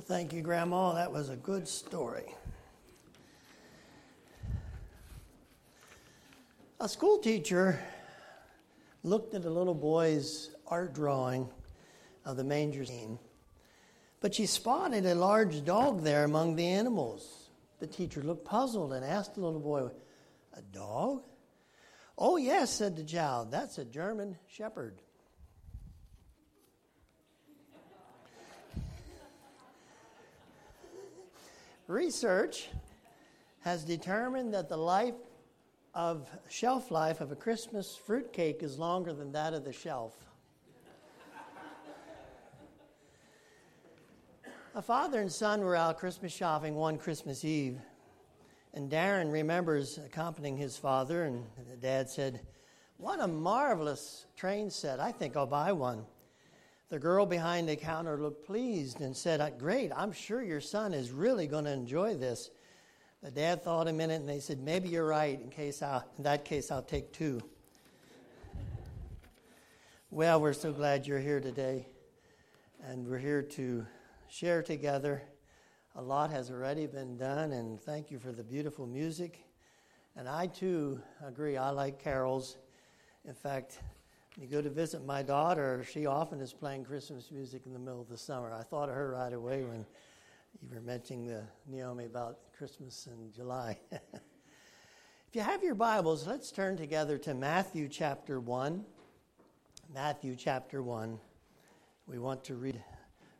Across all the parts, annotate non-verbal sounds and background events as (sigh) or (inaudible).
thank you, Grandma. That was a good story. A school teacher looked at a little boy's art drawing of the manger scene, but she spotted a large dog there among the animals. The teacher looked puzzled and asked the little boy, A dog? Oh, yes, said the child. That's a German shepherd. Research has determined that the life of shelf life of a Christmas fruitcake is longer than that of the shelf. a father and son were out Christmas shopping one Christmas Eve, and Darren remembers accompanying his father, and the dad said, What a marvelous train set. I think I'll buy one. The girl behind the counter looked pleased and said, uh, Great, I'm sure your son is really going to enjoy this. The dad thought a minute and they said, Maybe you're right. In, case i in that case, I'll take two. Well, we're so glad you're here today. And we're here to share together. A lot has already been done, and thank you for the beautiful music. And I too agree, I like carols. In fact, you go to visit my daughter, she often is playing Christmas music in the middle of the summer. I thought of her right away when you were mentioning the Naomi about Christmas in July. (laughs) if you have your Bibles, let's turn together to Matthew chapter 1. Matthew chapter 1. We want to read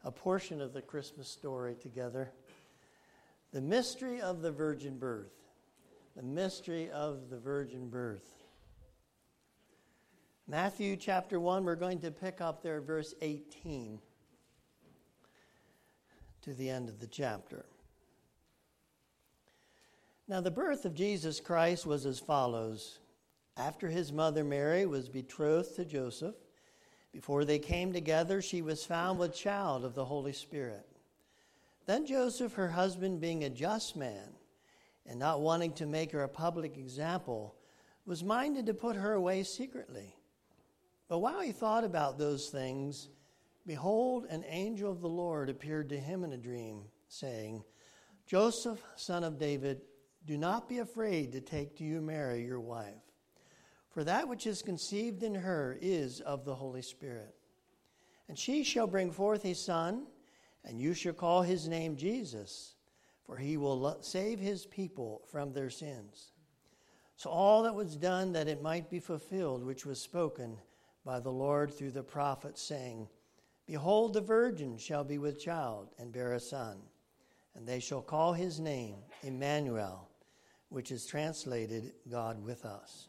a portion of the Christmas story together. The mystery of the virgin birth. The mystery of the virgin birth. Matthew chapter 1, we're going to pick up there verse 18 to the end of the chapter. Now, the birth of Jesus Christ was as follows. After his mother Mary was betrothed to Joseph, before they came together, she was found with child of the Holy Spirit. Then Joseph, her husband, being a just man, and not wanting to make her a public example, was minded to put her away secretly. But while he thought about those things, behold, an angel of the Lord appeared to him in a dream, saying, Joseph, son of David, do not be afraid to take to you Mary, your wife, for that which is conceived in her is of the Holy Spirit. And she shall bring forth a son, and you shall call his name Jesus, for he will save his people from their sins. So all that was done that it might be fulfilled, which was spoken by the Lord through the prophet, saying, Behold, the virgin shall be with child and bear a son, and they shall call his name Emmanuel, which is translated God with us.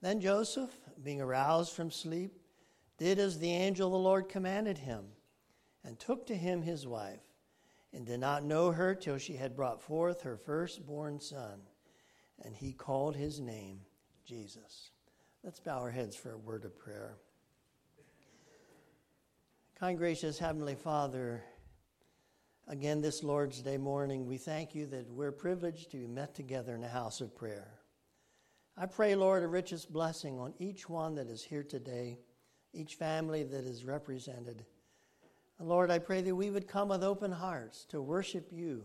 Then Joseph, being aroused from sleep, did as the angel of the Lord commanded him, and took to him his wife, and did not know her till she had brought forth her firstborn son, and he called his name Jesus. Let's bow our heads for a word of prayer. Kind, gracious Heavenly Father, again this Lord's Day morning, we thank you that we're privileged to be met together in a house of prayer. I pray, Lord, a richest blessing on each one that is here today, each family that is represented. And Lord, I pray that we would come with open hearts to worship you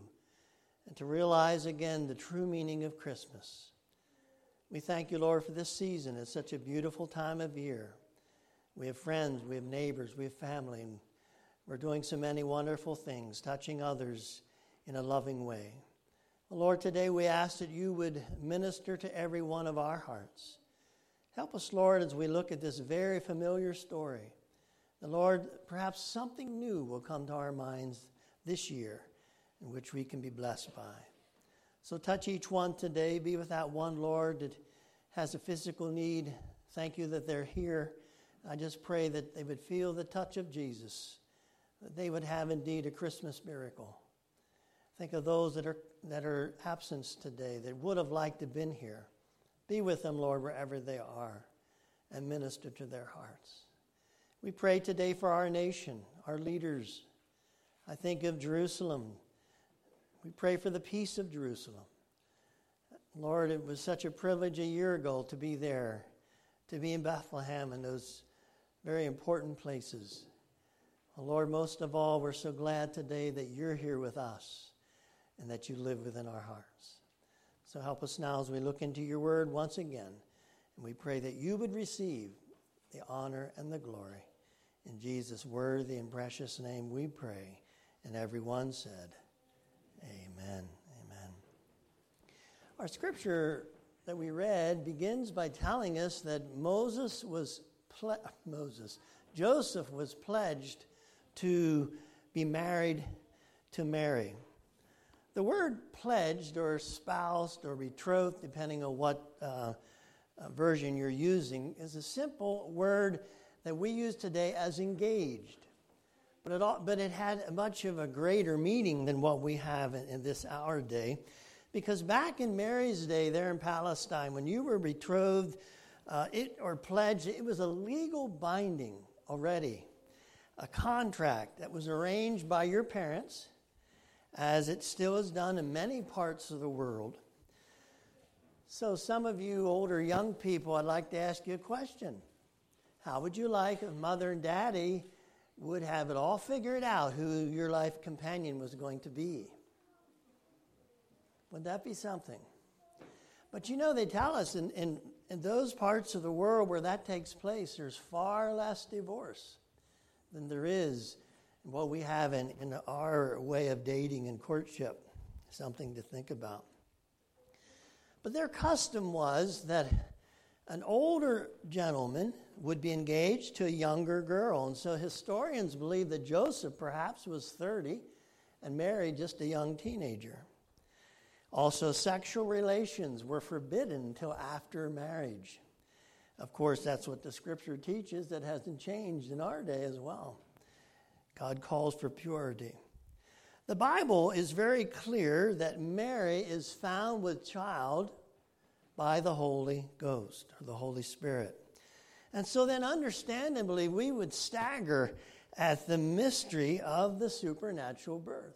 and to realize again the true meaning of Christmas. We thank you, Lord, for this season. It's such a beautiful time of year. We have friends, we have neighbors, we have family, and we're doing so many wonderful things, touching others in a loving way. Lord, today we ask that you would minister to every one of our hearts. Help us, Lord, as we look at this very familiar story. The Lord, perhaps something new will come to our minds this year in which we can be blessed by. So touch each one today. Be with that one, Lord, that has a physical need. Thank you that they're here. I just pray that they would feel the touch of Jesus, that they would have indeed a Christmas miracle. Think of those that are, that are absent today that would have liked to have been here. Be with them, Lord, wherever they are, and minister to their hearts. We pray today for our nation, our leaders. I think of Jerusalem. We pray for the peace of Jerusalem. Lord, it was such a privilege a year ago to be there, to be in Bethlehem and those very important places. Lord, most of all, we're so glad today that you're here with us and that you live within our hearts. So help us now as we look into your word once again. And we pray that you would receive the honor and the glory. In Jesus' worthy and precious name we pray. And everyone said, Amen. Amen. Our scripture that we read begins by telling us that Moses was ple- (laughs) Moses Joseph was pledged to be married to Mary. The word pledged or spoused or betrothed, depending on what uh, uh, version you're using, is a simple word that we use today as engaged. But it, all, but it had much of a greater meaning than what we have in, in this our day. Because back in Mary's day, there in Palestine, when you were betrothed uh, it, or pledged, it was a legal binding already a contract that was arranged by your parents, as it still is done in many parts of the world. So, some of you older young people, I'd like to ask you a question. How would you like if mother and daddy would have it all figured out who your life companion was going to be? Would that be something? But you know, they tell us in, in, in those parts of the world where that takes place, there's far less divorce than there is what we have in, in our way of dating and courtship. Something to think about. But their custom was that an older gentleman would be engaged to a younger girl. And so historians believe that Joseph perhaps was 30 and Mary just a young teenager. Also, sexual relations were forbidden until after marriage. Of course, that's what the scripture teaches. That hasn't changed in our day as well. God calls for purity. The Bible is very clear that Mary is found with child by the Holy Ghost, or the Holy Spirit. And so then, understandably, we would stagger at the mystery of the supernatural birth.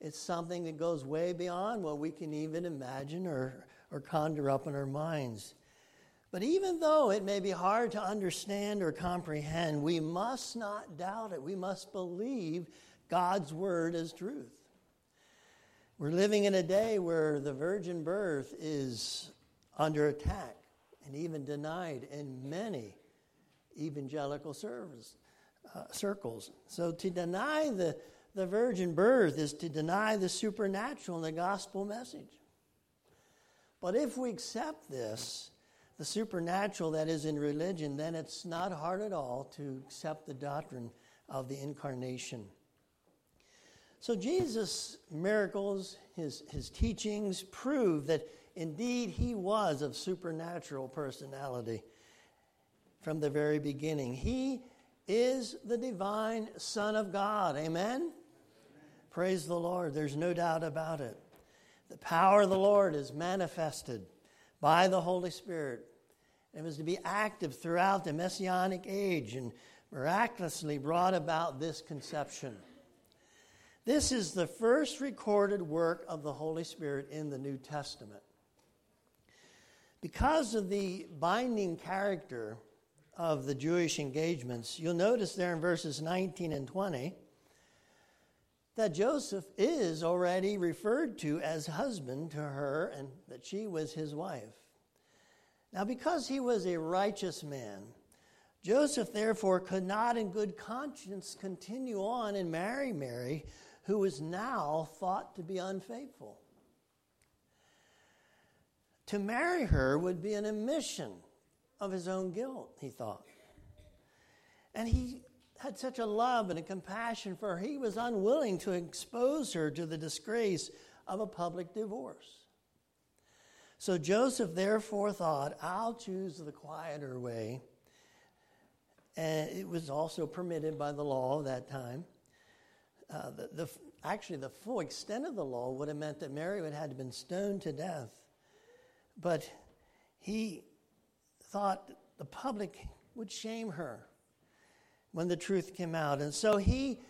It's something that goes way beyond what we can even imagine or, or conjure up in our minds. But even though it may be hard to understand or comprehend, we must not doubt it. We must believe God's word as truth. We're living in a day where the virgin birth is under attack and even denied in many evangelical service, uh, circles. So to deny the, the virgin birth is to deny the supernatural in the gospel message. But if we accept this, the supernatural that is in religion, then it's not hard at all to accept the doctrine of the incarnation. So Jesus' miracles, his, his teachings prove that indeed he was of supernatural personality from the very beginning. He is the divine Son of God. Amen? Amen? Praise the Lord. There's no doubt about it. The power of the Lord is manifested by the Holy Spirit it was to be active throughout the Messianic age and miraculously brought about this conception. This is the first recorded work of the Holy Spirit in the New Testament. Because of the binding character of the Jewish engagements, you'll notice there in verses 19 and 20 that Joseph is already referred to as husband to her and that she was his wife. Now, because he was a righteous man, Joseph therefore could not in good conscience continue on and marry Mary, who was now thought to be unfaithful. To marry her would be an admission of his own guilt, he thought. And he had such a love and a compassion for her, he was unwilling to expose her to the disgrace of a public divorce. So Joseph therefore thought, I'll choose the quieter way. And it was also permitted by the law of that time. Uh, the, the, actually, the full extent of the law would have meant that Mary would have had been stoned to death. But he thought the public would shame her when the truth came out. And so he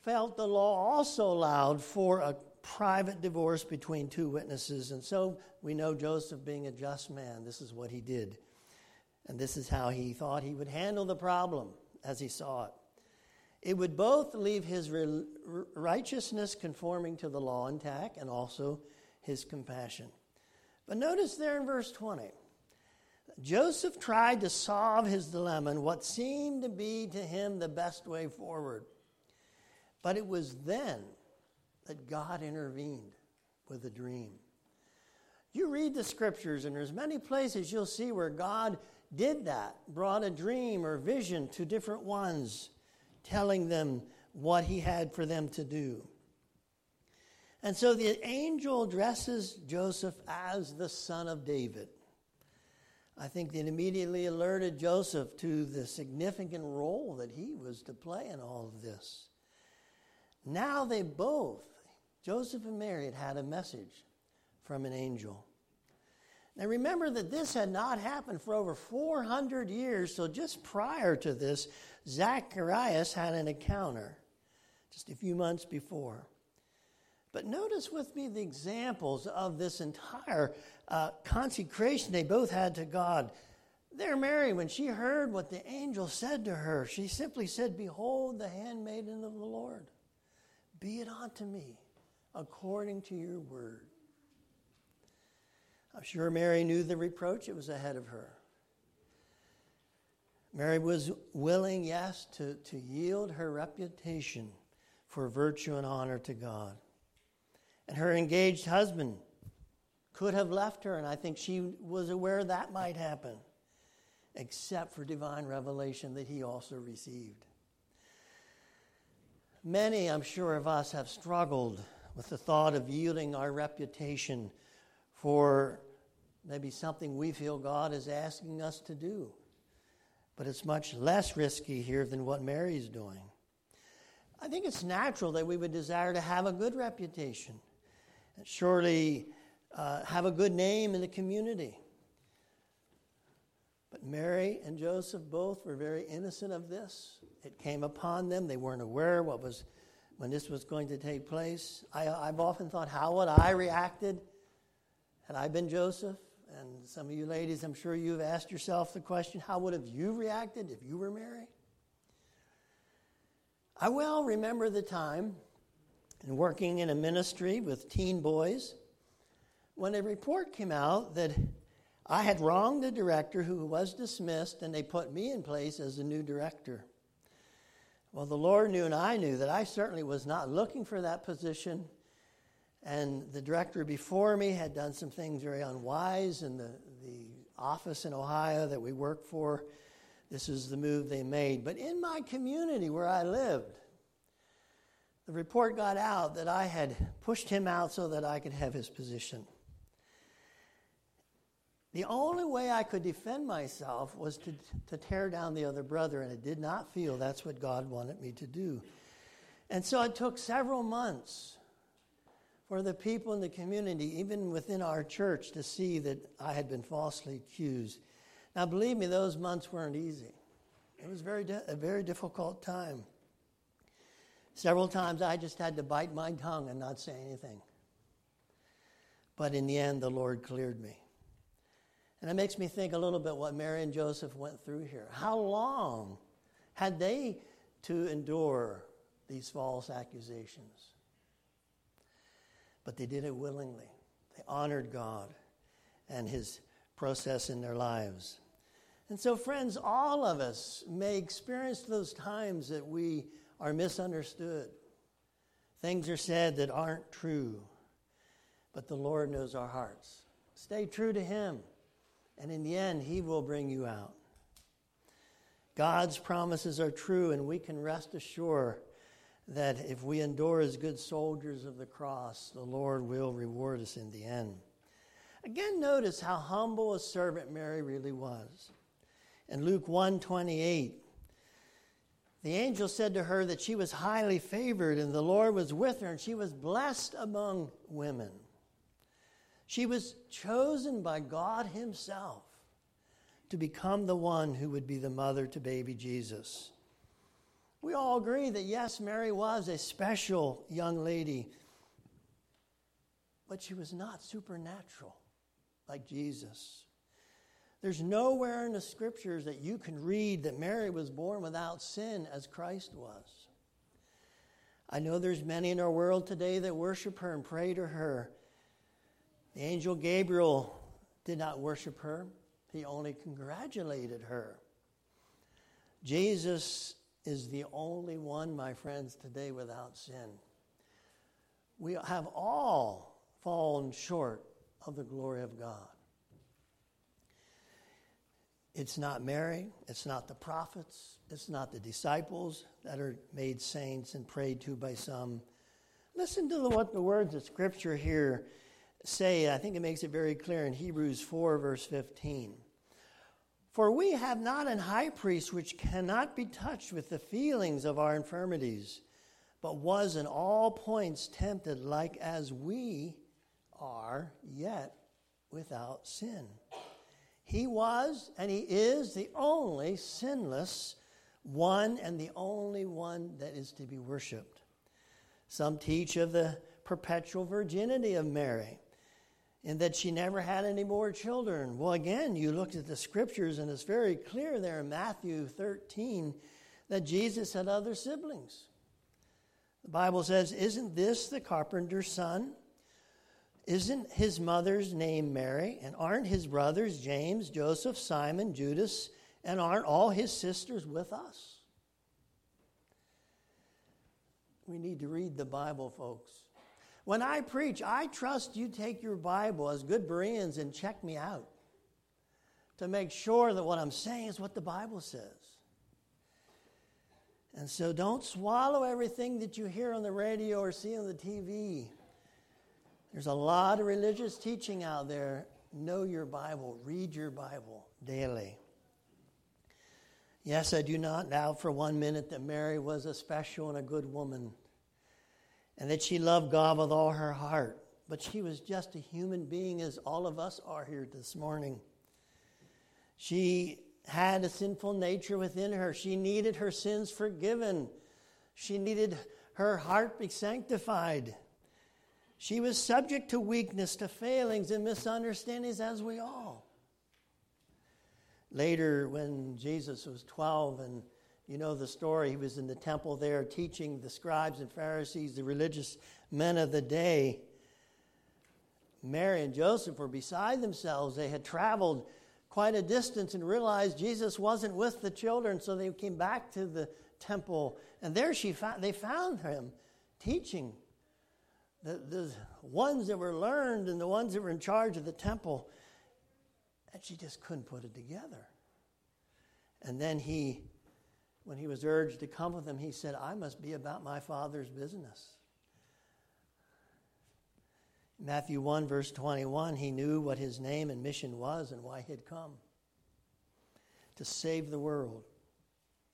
felt the law also allowed for a private divorce between two witnesses. And so we know Joseph, being a just man, this is what he did. And this is how he thought he would handle the problem as he saw it. It would both leave his righteousness conforming to the law intact and also his compassion. But notice there in verse 20, Joseph tried to solve his dilemma in what seemed to be to him the best way forward. But it was then that God intervened with a dream. You read the scriptures, and there's many places you'll see where God did that, brought a dream or vision to different ones, telling them what he had for them to do. And so the angel addresses Joseph as the son of David. I think that immediately alerted Joseph to the significant role that he was to play in all of this. Now they both, Joseph and Mary, had had a message from an angel. Now remember that this had not happened for over 400 years, so just prior to this, Zacharias had an encounter just a few months before. But notice with me the examples of this entire uh, consecration they both had to God. There, Mary, when she heard what the angel said to her, she simply said, Behold, the handmaiden of the Lord. Be it unto me according to your word. I'm sure Mary knew the reproach that was ahead of her. Mary was willing, yes, to, to yield her reputation for virtue and honor to God. And her engaged husband could have left her, and I think she was aware that might happen, except for divine revelation that he also received. Many, I'm sure, of us have struggled with the thought of yielding our reputation for maybe something we feel God is asking us to do. But it's much less risky here than what Mary's doing. I think it's natural that we would desire to have a good reputation, surely uh, have a good name in the community. But Mary and Joseph both were very innocent of this. It came upon them. They weren't aware what was when this was going to take place. I, I've often thought, how would I reacted had I been Joseph? And some of you ladies, I'm sure you've asked yourself the question, how would have you reacted if you were Mary? I well remember the time in working in a ministry with teen boys when a report came out that I had wronged the director who was dismissed and they put me in place as the new director. Well, the Lord knew and I knew that I certainly was not looking for that position. And the director before me had done some things very unwise in the, the office in Ohio that we worked for. This is the move they made. But in my community where I lived, the report got out that I had pushed him out so that I could have his position. The only way I could defend myself was to, to tear down the other brother, and I did not feel that's what God wanted me to do. And so it took several months for the people in the community, even within our church, to see that I had been falsely accused. Now, believe me, those months weren't easy. It was very a very difficult time. Several times I just had to bite my tongue and not say anything. But in the end, the Lord cleared me. And it makes me think a little bit what Mary and Joseph went through here. How long had they to endure these false accusations? But they did it willingly. They honored God and His process in their lives. And so, friends, all of us may experience those times that we are misunderstood. Things are said that aren't true. But the Lord knows our hearts. Stay true to Him. And in the end, He will bring you out. God's promises are true, and we can rest assured that if we endure as good soldiers of the cross, the Lord will reward us in the end. Again, notice how humble a servant Mary really was. In Luke 128, the angel said to her that she was highly favored and the Lord was with her and she was blessed among women. She was chosen by God Himself to become the one who would be the mother to baby Jesus. We all agree that yes, Mary was a special young lady, but she was not supernatural like Jesus. There's nowhere in the scriptures that you can read that Mary was born without sin as Christ was. I know there's many in our world today that worship her and pray to her. The angel Gabriel did not worship her, he only congratulated her. Jesus is the only one, my friends, today without sin. We have all fallen short of the glory of God. It's not Mary, it's not the prophets, it's not the disciples that are made saints and prayed to by some. Listen to what the words of Scripture here say. I think it makes it very clear in Hebrews 4, verse 15. For we have not an high priest which cannot be touched with the feelings of our infirmities, but was in all points tempted like as we are, yet without sin. He was and he is the only sinless one and the only one that is to be worshiped. Some teach of the perpetual virginity of Mary and that she never had any more children. Well, again, you look at the scriptures and it's very clear there in Matthew 13 that Jesus had other siblings. The Bible says, Isn't this the carpenter's son? Isn't his mother's name Mary? And aren't his brothers James, Joseph, Simon, Judas, and aren't all his sisters with us? We need to read the Bible, folks. When I preach, I trust you take your Bible as good Bereans and check me out to make sure that what I'm saying is what the Bible says. And so don't swallow everything that you hear on the radio or see on the TV. There's a lot of religious teaching out there. Know your Bible, read your Bible daily. Yes, I do not doubt for one minute that Mary was a special and a good woman and that she loved God with all her heart. But she was just a human being, as all of us are here this morning. She had a sinful nature within her. She needed her sins forgiven. She needed her heart be sanctified. She was subject to weakness, to failings, and misunderstandings, as we all. Later, when Jesus was 12, and you know the story, he was in the temple there teaching the scribes and Pharisees, the religious men of the day. Mary and Joseph were beside themselves. They had traveled quite a distance and realized Jesus wasn't with the children, so they came back to the temple. And there she found, they found him teaching the, the ones that were learned and the ones that were in charge of the temple. And she just couldn't put it together. And then he, when he was urged to come with them, he said, I must be about my father's business. Matthew 1, verse 21, he knew what his name and mission was and why he had come to save the world,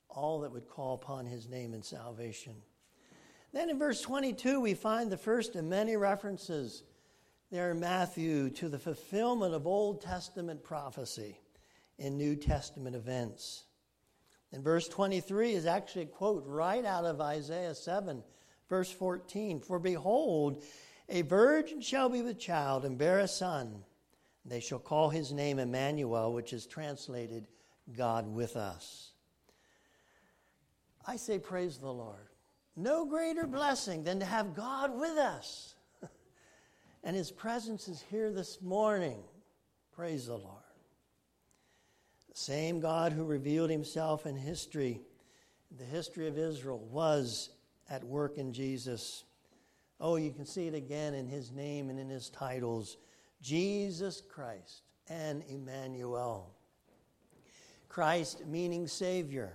all that would call upon his name in salvation. Then in verse 22, we find the first of many references there in Matthew to the fulfillment of Old Testament prophecy in New Testament events. And verse 23 is actually a quote right out of Isaiah 7, verse 14 For behold, a virgin shall be with child and bear a son. They shall call his name Emmanuel, which is translated God with us. I say, Praise the Lord. No greater blessing than to have God with us. (laughs) and his presence is here this morning. Praise the Lord. The same God who revealed himself in history, the history of Israel, was at work in Jesus. Oh, you can see it again in his name and in his titles Jesus Christ and Emmanuel. Christ meaning Savior.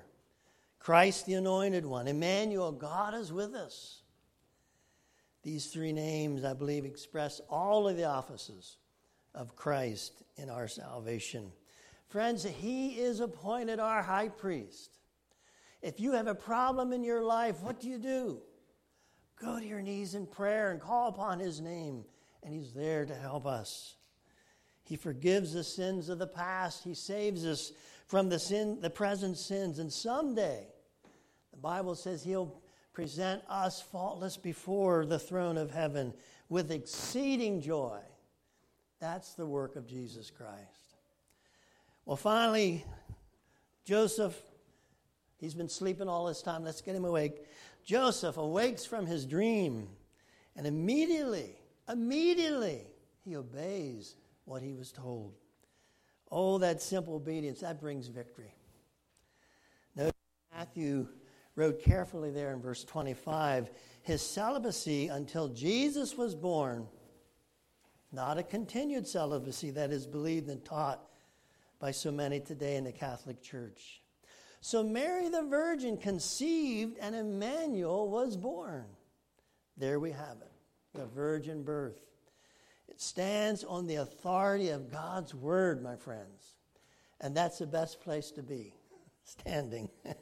Christ the Anointed One, Emmanuel, God is with us. These three names, I believe, express all of the offices of Christ in our salvation. Friends, He is appointed our high priest. If you have a problem in your life, what do you do? Go to your knees in prayer and call upon His name, and He's there to help us. He forgives the sins of the past. He saves us from the sin, the present sins. And someday, the Bible says He'll present us faultless before the throne of heaven with exceeding joy. That's the work of Jesus Christ. Well, finally, Joseph He's been sleeping all this time. Let's get him awake. Joseph awakes from his dream, and immediately, immediately, he obeys what he was told. Oh, that simple obedience, that brings victory. Notice Matthew wrote carefully there in verse 25 his celibacy until Jesus was born, not a continued celibacy that is believed and taught by so many today in the Catholic Church. So Mary the Virgin conceived and Emmanuel was born. There we have it, the virgin birth. It stands on the authority of God's word, my friends. And that's the best place to be, (laughs) standing. (laughs)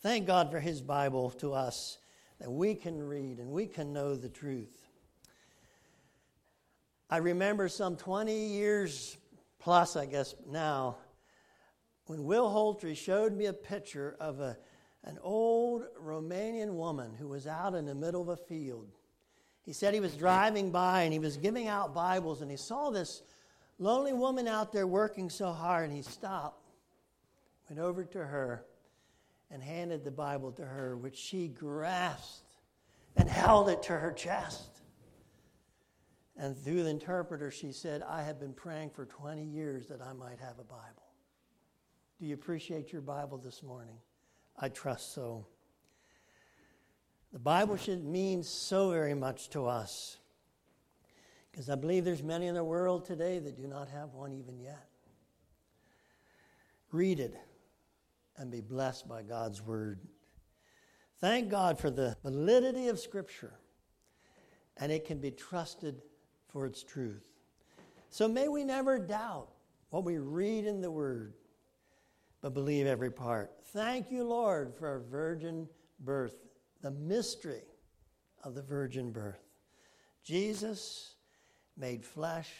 Thank God for his Bible to us that we can read and we can know the truth. I remember some 20 years plus, I guess now, when Will Holtry showed me a picture of a, an old Romanian woman who was out in the middle of a field. He said he was driving by and he was giving out Bibles and he saw this lonely woman out there working so hard and he stopped, went over to her, and handed the Bible to her, which she grasped and held it to her chest. And through the interpreter, she said, I have been praying for 20 years that I might have a Bible. Do you appreciate your Bible this morning? I trust so. The Bible should mean so very much to us because I believe there's many in the world today that do not have one even yet. Read it and be blessed by God's word. Thank God for the validity of Scripture, and it can be trusted for its truth. So may we never doubt what we read in the Word but believe every part. Thank you, Lord, for a virgin birth, the mystery of the virgin birth. Jesus made flesh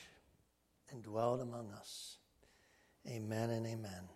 and dwelled among us. Amen and amen.